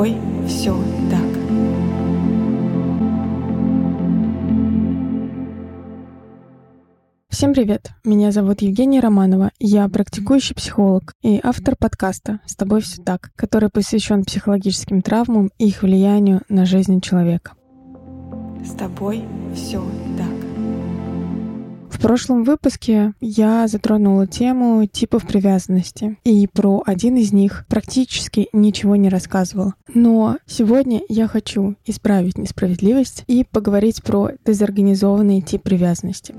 тобой все так. Всем привет! Меня зовут Евгения Романова. Я практикующий психолог и автор подкаста «С тобой все так», который посвящен психологическим травмам и их влиянию на жизнь человека. С тобой все так. В прошлом выпуске я затронула тему типов привязанности, и про один из них практически ничего не рассказывала. Но сегодня я хочу исправить несправедливость и поговорить про дезорганизованный тип привязанности.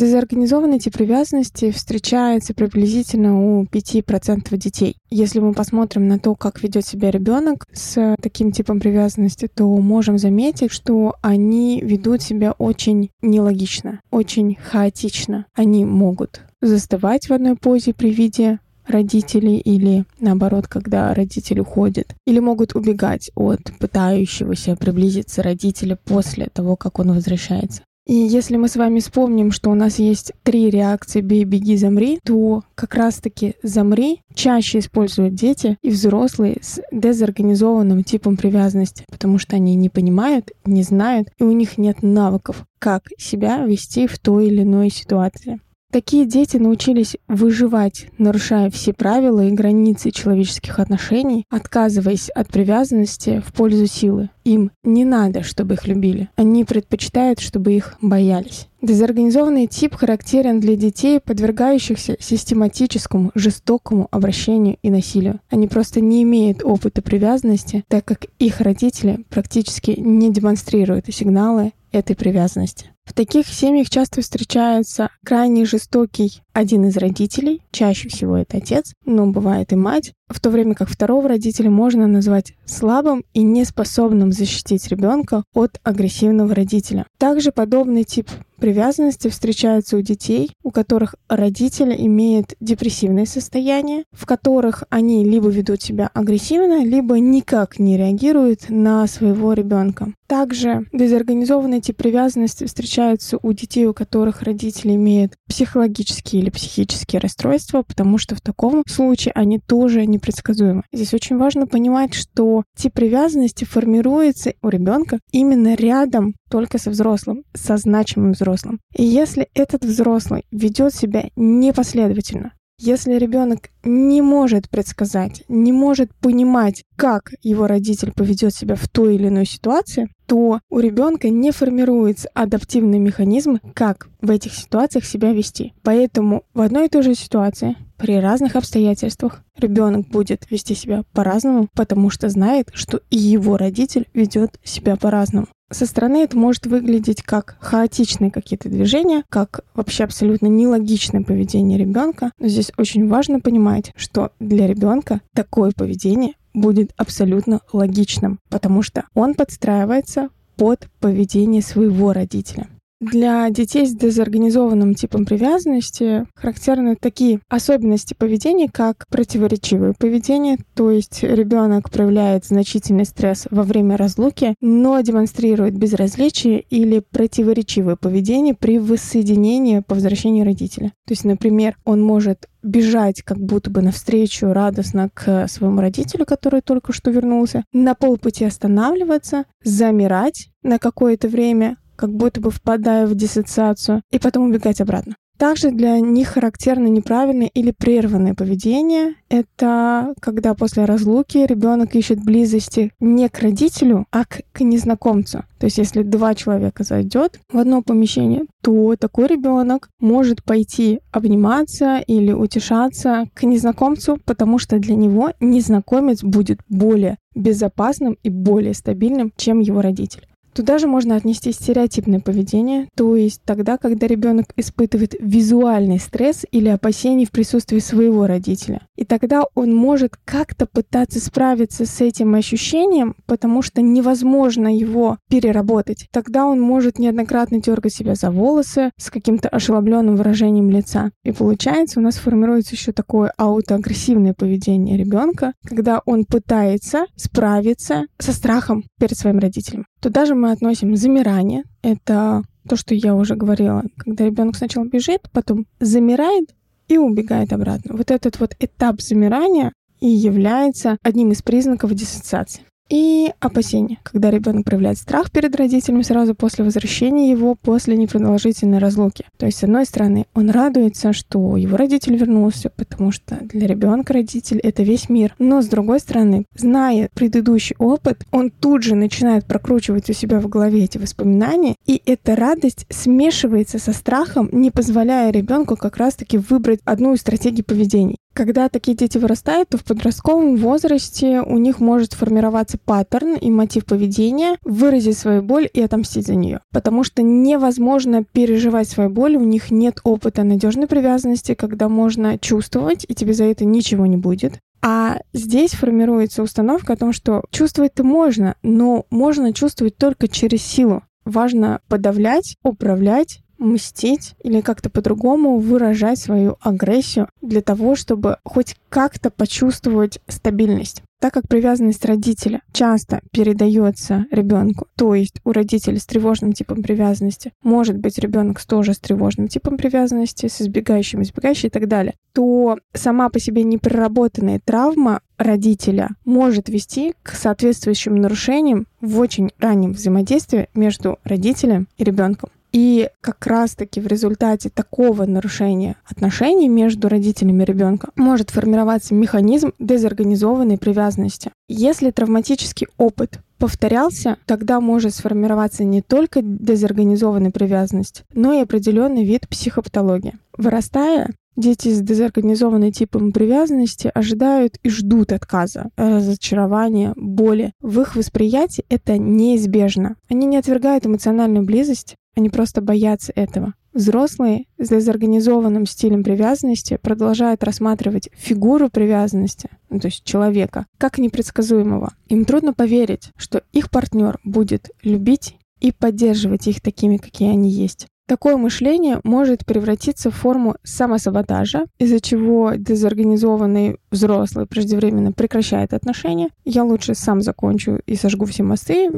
Дезорганизованный тип привязанности встречается приблизительно у 5% детей. Если мы посмотрим на то, как ведет себя ребенок с таким типом привязанности, то можем заметить, что они ведут себя очень нелогично, очень хаотично. Они могут застывать в одной позе при виде родителей или наоборот, когда родитель уходит. Или могут убегать от пытающегося приблизиться родителя после того, как он возвращается. И если мы с вами вспомним, что у нас есть три реакции «бей, беги, замри», то как раз-таки «замри» чаще используют дети и взрослые с дезорганизованным типом привязанности, потому что они не понимают, не знают, и у них нет навыков, как себя вести в той или иной ситуации. Такие дети научились выживать, нарушая все правила и границы человеческих отношений, отказываясь от привязанности в пользу силы. Им не надо, чтобы их любили. Они предпочитают, чтобы их боялись. Дезорганизованный тип характерен для детей, подвергающихся систематическому, жестокому обращению и насилию. Они просто не имеют опыта привязанности, так как их родители практически не демонстрируют сигналы этой привязанности. В таких семьях часто встречается крайне жестокий один из родителей, чаще всего это отец, но бывает и мать, в то время как второго родителя можно назвать слабым и неспособным защитить ребенка от агрессивного родителя. Также подобный тип привязанности встречаются у детей, у которых родители имеют депрессивное состояние, в которых они либо ведут себя агрессивно, либо никак не реагируют на своего ребенка. Также дезорганизованный тип привязанности встречаются у детей, у которых родители имеют психологические или психические расстройства, потому что в таком случае они тоже непредсказуемы. Здесь очень важно понимать, что тип привязанности формируется у ребенка именно рядом только со взрослым, со значимым взрослым. И если этот взрослый ведет себя непоследовательно, если ребенок не может предсказать, не может понимать, как его родитель поведет себя в той или иной ситуации, то у ребенка не формируется адаптивный механизм, как в этих ситуациях себя вести. Поэтому в одной и той же ситуации при разных обстоятельствах ребенок будет вести себя по-разному, потому что знает, что и его родитель ведет себя по-разному. Со стороны это может выглядеть как хаотичные какие-то движения, как вообще абсолютно нелогичное поведение ребенка. Но здесь очень важно понимать, что для ребенка такое поведение будет абсолютно логичным, потому что он подстраивается под поведение своего родителя. Для детей с дезорганизованным типом привязанности характерны такие особенности поведения, как противоречивое поведение, то есть ребенок проявляет значительный стресс во время разлуки, но демонстрирует безразличие или противоречивое поведение при воссоединении по возвращении родителя. То есть, например, он может бежать как будто бы навстречу радостно к своему родителю, который только что вернулся, на полпути останавливаться, замирать на какое-то время, как будто бы впадая в диссоциацию, и потом убегать обратно. Также для них характерно неправильное или прерванное поведение. Это когда после разлуки ребенок ищет близости не к родителю, а к, к незнакомцу. То есть, если два человека зайдет в одно помещение, то такой ребенок может пойти обниматься или утешаться к незнакомцу, потому что для него незнакомец будет более безопасным и более стабильным, чем его родитель. Туда же можно отнести стереотипное поведение, то есть тогда, когда ребенок испытывает визуальный стресс или опасений в присутствии своего родителя. И тогда он может как-то пытаться справиться с этим ощущением, потому что невозможно его переработать. Тогда он может неоднократно дергать себя за волосы с каким-то ошеломленным выражением лица. И получается, у нас формируется еще такое аутоагрессивное поведение ребенка, когда он пытается справиться со страхом перед своим родителем. Туда же мы относим замирание. Это то, что я уже говорила, когда ребенок сначала бежит, потом замирает и убегает обратно. Вот этот вот этап замирания и является одним из признаков диссоциации. И опасения, когда ребенок проявляет страх перед родителем сразу после возвращения его после непродолжительной разлуки. То есть, с одной стороны, он радуется, что его родитель вернулся, потому что для ребенка родитель — это весь мир. Но, с другой стороны, зная предыдущий опыт, он тут же начинает прокручивать у себя в голове эти воспоминания, и эта радость смешивается со страхом, не позволяя ребенку как раз-таки выбрать одну из стратегий поведения. Когда такие дети вырастают, то в подростковом возрасте у них может формироваться паттерн и мотив поведения выразить свою боль и отомстить за нее. Потому что невозможно переживать свою боль, у них нет опыта надежной привязанности, когда можно чувствовать, и тебе за это ничего не будет. А здесь формируется установка о том, что чувствовать-то можно, но можно чувствовать только через силу. Важно подавлять, управлять, мстить или как-то по-другому выражать свою агрессию для того, чтобы хоть как-то почувствовать стабильность. Так как привязанность родителя часто передается ребенку, то есть у родителей с тревожным типом привязанности, может быть ребенок тоже с тревожным типом привязанности, с избегающим, избегающим и так далее, то сама по себе непроработанная травма родителя может вести к соответствующим нарушениям в очень раннем взаимодействии между родителем и ребенком. И как раз-таки в результате такого нарушения отношений между родителями ребенка может формироваться механизм дезорганизованной привязанности. Если травматический опыт повторялся, тогда может сформироваться не только дезорганизованная привязанность, но и определенный вид психопатологии. Вырастая, Дети с дезорганизованным типом привязанности ожидают и ждут отказа, разочарования, боли. В их восприятии это неизбежно. Они не отвергают эмоциональную близость, они просто боятся этого. Взрослые с дезорганизованным стилем привязанности продолжают рассматривать фигуру привязанности, ну, то есть человека, как непредсказуемого. Им трудно поверить, что их партнер будет любить и поддерживать их такими, какие они есть. Такое мышление может превратиться в форму самосаботажа, из-за чего дезорганизованный взрослый преждевременно прекращает отношения. Я лучше сам закончу и сожгу все мосты,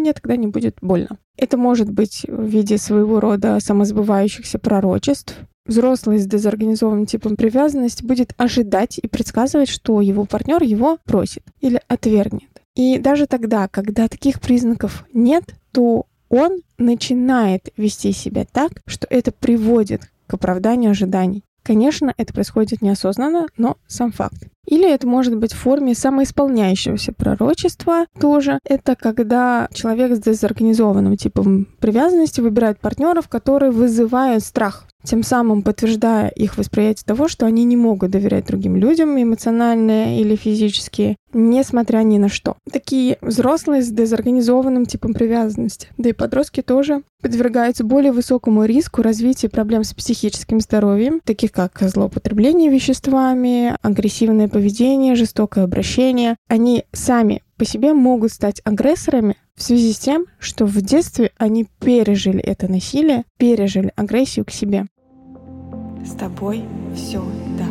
мне тогда не будет больно. Это может быть в виде своего рода самосбывающихся пророчеств. Взрослый с дезорганизованным типом привязанности будет ожидать и предсказывать, что его партнер его просит или отвергнет. И даже тогда, когда таких признаков нет, то он начинает вести себя так, что это приводит к оправданию ожиданий. Конечно, это происходит неосознанно, но сам факт. Или это может быть в форме самоисполняющегося пророчества тоже. Это когда человек с дезорганизованным типом привязанности выбирает партнеров, которые вызывают страх тем самым подтверждая их восприятие того, что они не могут доверять другим людям эмоционально или физически, несмотря ни на что. Такие взрослые с дезорганизованным типом привязанности, да и подростки тоже подвергаются более высокому риску развития проблем с психическим здоровьем, таких как злоупотребление веществами, агрессивное поведение, жестокое обращение. Они сами по себе могут стать агрессорами в связи с тем, что в детстве они пережили это насилие, пережили агрессию к себе. С тобой все так.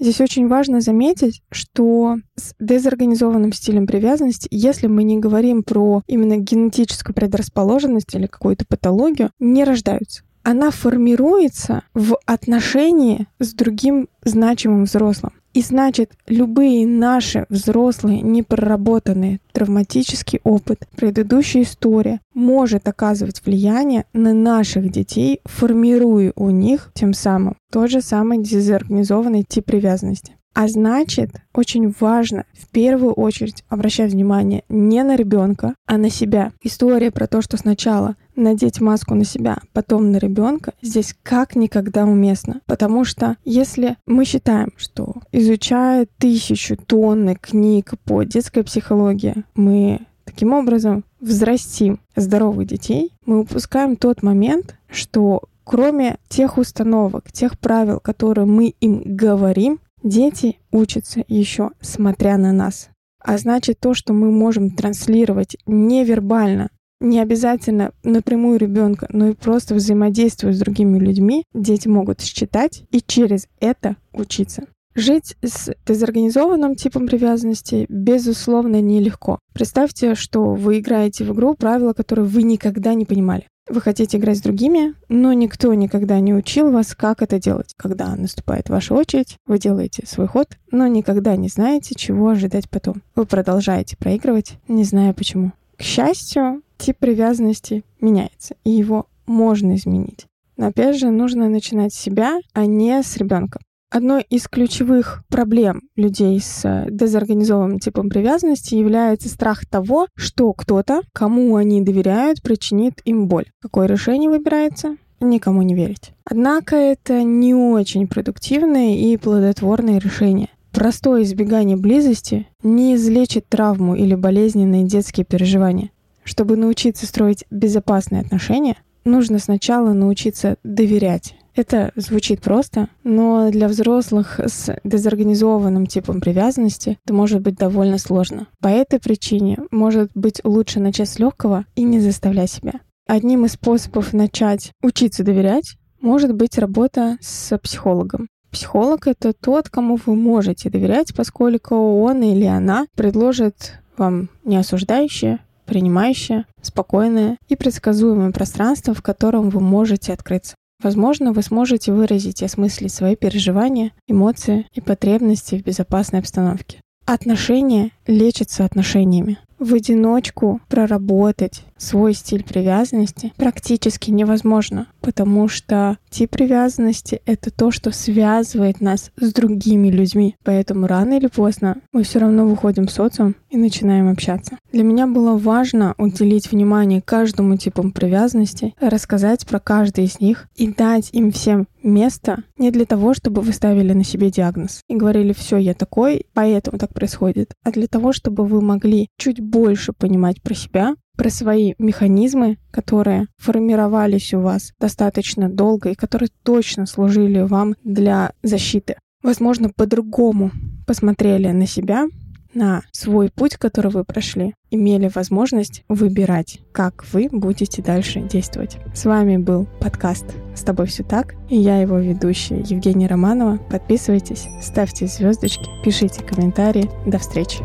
Здесь очень важно заметить, что с дезорганизованным стилем привязанности, если мы не говорим про именно генетическую предрасположенность или какую-то патологию, не рождаются. Она формируется в отношении с другим значимым взрослым. И значит, любые наши взрослые, непроработанные травматический опыт, предыдущая история может оказывать влияние на наших детей, формируя у них тем самым тот же самый дезорганизованный тип привязанности. А значит, очень важно в первую очередь обращать внимание не на ребенка, а на себя. История про то, что сначала надеть маску на себя, потом на ребенка, здесь как никогда уместно. Потому что если мы считаем, что изучая тысячу тонны книг по детской психологии, мы таким образом взрастим здоровых детей, мы упускаем тот момент, что кроме тех установок, тех правил, которые мы им говорим, Дети учатся еще смотря на нас. А значит, то, что мы можем транслировать невербально, не обязательно напрямую ребенка, но и просто взаимодействуя с другими людьми, дети могут считать и через это учиться. Жить с дезорганизованным типом привязанности, безусловно, нелегко. Представьте, что вы играете в игру, правила которые вы никогда не понимали. Вы хотите играть с другими, но никто никогда не учил вас, как это делать. Когда наступает ваша очередь, вы делаете свой ход, но никогда не знаете, чего ожидать потом. Вы продолжаете проигрывать, не зная почему. К счастью, тип привязанности меняется, и его можно изменить. Но опять же, нужно начинать с себя, а не с ребенка. Одной из ключевых проблем людей с э, дезорганизованным типом привязанности является страх того, что кто-то, кому они доверяют, причинит им боль. Какое решение выбирается? Никому не верить. Однако это не очень продуктивное и плодотворное решение. Простое избегание близости не излечит травму или болезненные детские переживания. Чтобы научиться строить безопасные отношения, нужно сначала научиться доверять это звучит просто, но для взрослых с дезорганизованным типом привязанности это может быть довольно сложно. По этой причине может быть лучше начать с легкого и не заставлять себя. Одним из способов начать учиться доверять может быть работа с психологом. Психолог — это тот, кому вы можете доверять, поскольку он или она предложит вам неосуждающее, принимающее, спокойное и предсказуемое пространство, в котором вы можете открыться. Возможно, вы сможете выразить и осмыслить свои переживания, эмоции и потребности в безопасной обстановке. Отношения лечатся отношениями. В одиночку проработать свой стиль привязанности практически невозможно, потому что тип привязанности — это то, что связывает нас с другими людьми. Поэтому рано или поздно мы все равно выходим в социум и начинаем общаться. Для меня было важно уделить внимание каждому типу привязанности, рассказать про каждый из них и дать им всем место не для того, чтобы вы ставили на себе диагноз и говорили, все, я такой, поэтому так происходит, а для того, чтобы вы могли чуть больше понимать про себя, про свои механизмы, которые формировались у вас достаточно долго и которые точно служили вам для защиты. Возможно, по-другому посмотрели на себя, на свой путь, который вы прошли, имели возможность выбирать, как вы будете дальше действовать. С вами был подкаст «С тобой все так» и я его ведущая Евгения Романова. Подписывайтесь, ставьте звездочки, пишите комментарии. До встречи.